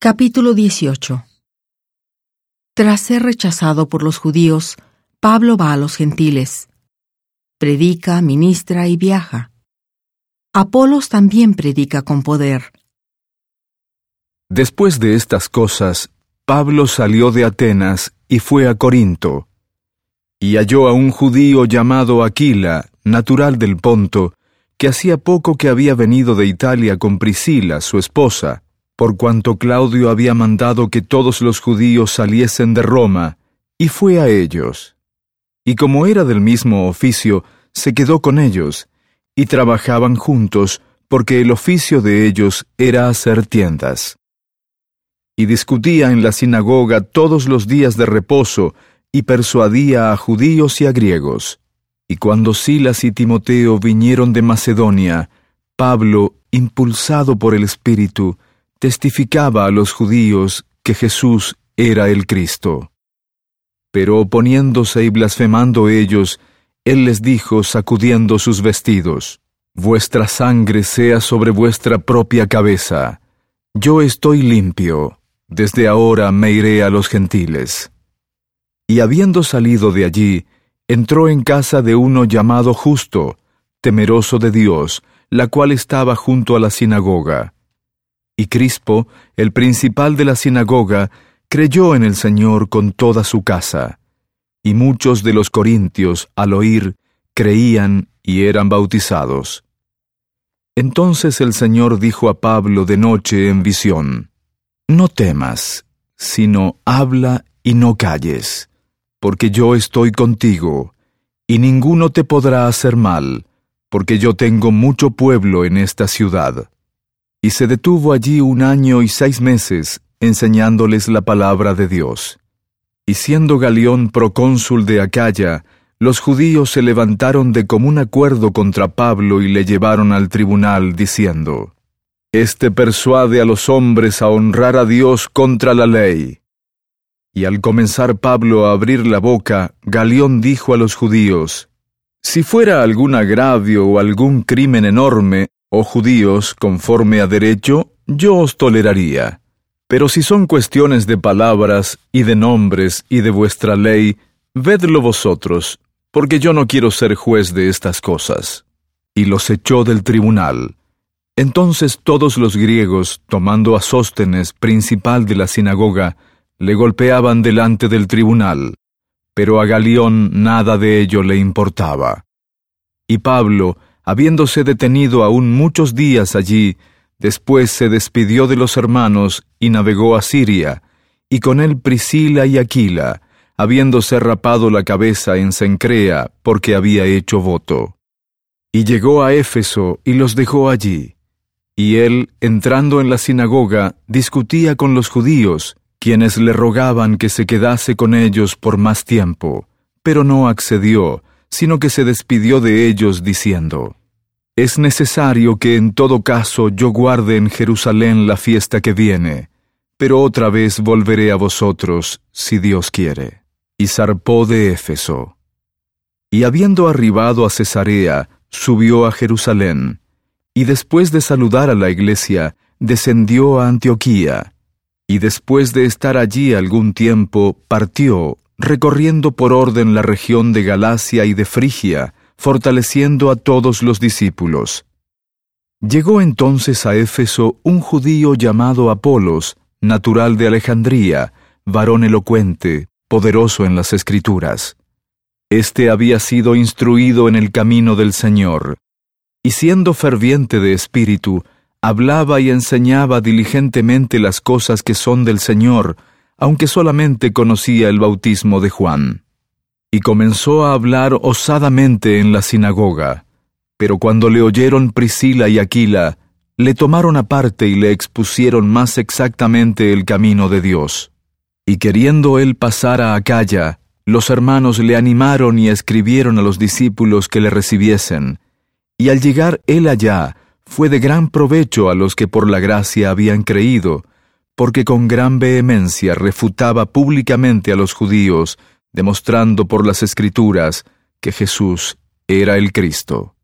Capítulo 18 Tras ser rechazado por los judíos, Pablo va a los gentiles. Predica, ministra y viaja. Apolos también predica con poder. Después de estas cosas, Pablo salió de Atenas y fue a Corinto, y halló a un judío llamado Aquila, natural del Ponto, que hacía poco que había venido de Italia con Priscila, su esposa, por cuanto Claudio había mandado que todos los judíos saliesen de Roma, y fue a ellos. Y como era del mismo oficio, se quedó con ellos, y trabajaban juntos, porque el oficio de ellos era hacer tiendas. Y discutía en la sinagoga todos los días de reposo, y persuadía a judíos y a griegos. Y cuando Silas y Timoteo vinieron de Macedonia, Pablo, impulsado por el Espíritu, testificaba a los judíos que Jesús era el Cristo. Pero oponiéndose y blasfemando ellos, él les dijo, sacudiendo sus vestidos, Vuestra sangre sea sobre vuestra propia cabeza. Yo estoy limpio, desde ahora me iré a los gentiles. Y habiendo salido de allí, entró en casa de uno llamado Justo, temeroso de Dios, la cual estaba junto a la sinagoga y Crispo, el principal de la sinagoga, creyó en el Señor con toda su casa. Y muchos de los corintios, al oír, creían y eran bautizados. Entonces el Señor dijo a Pablo de noche en visión, No temas, sino habla y no calles, porque yo estoy contigo, y ninguno te podrá hacer mal, porque yo tengo mucho pueblo en esta ciudad y se detuvo allí un año y seis meses enseñándoles la palabra de Dios. Y siendo Galión procónsul de Acaya, los judíos se levantaron de común acuerdo contra Pablo y le llevaron al tribunal, diciendo, Este persuade a los hombres a honrar a Dios contra la ley. Y al comenzar Pablo a abrir la boca, Galión dijo a los judíos, Si fuera algún agravio o algún crimen enorme, oh judíos, conforme a derecho, yo os toleraría. Pero si son cuestiones de palabras y de nombres y de vuestra ley, vedlo vosotros, porque yo no quiero ser juez de estas cosas. Y los echó del tribunal. Entonces todos los griegos, tomando a Sóstenes, principal de la sinagoga, le golpeaban delante del tribunal, pero a Galión nada de ello le importaba. Y Pablo, habiéndose detenido aún muchos días allí, después se despidió de los hermanos y navegó a Siria, y con él Priscila y Aquila, habiéndose rapado la cabeza en Cencrea, porque había hecho voto. Y llegó a Éfeso y los dejó allí. Y él, entrando en la sinagoga, discutía con los judíos, quienes le rogaban que se quedase con ellos por más tiempo, pero no accedió, sino que se despidió de ellos diciendo, Es necesario que en todo caso yo guarde en Jerusalén la fiesta que viene, pero otra vez volveré a vosotros, si Dios quiere. Y zarpó de Éfeso. Y habiendo arribado a Cesarea, subió a Jerusalén, y después de saludar a la iglesia, descendió a Antioquía, y después de estar allí algún tiempo, partió recorriendo por orden la región de Galacia y de Frigia, fortaleciendo a todos los discípulos. Llegó entonces a Éfeso un judío llamado Apolos, natural de Alejandría, varón elocuente, poderoso en las Escrituras. Este había sido instruido en el camino del Señor, y siendo ferviente de espíritu, hablaba y enseñaba diligentemente las cosas que son del Señor, aunque solamente conocía el bautismo de Juan. Y comenzó a hablar osadamente en la sinagoga, pero cuando le oyeron Priscila y Aquila, le tomaron aparte y le expusieron más exactamente el camino de Dios. Y queriendo él pasar a Acaya, los hermanos le animaron y escribieron a los discípulos que le recibiesen, y al llegar él allá, fue de gran provecho a los que por la gracia habían creído, porque con gran vehemencia refutaba públicamente a los judíos, demostrando por las escrituras que Jesús era el Cristo.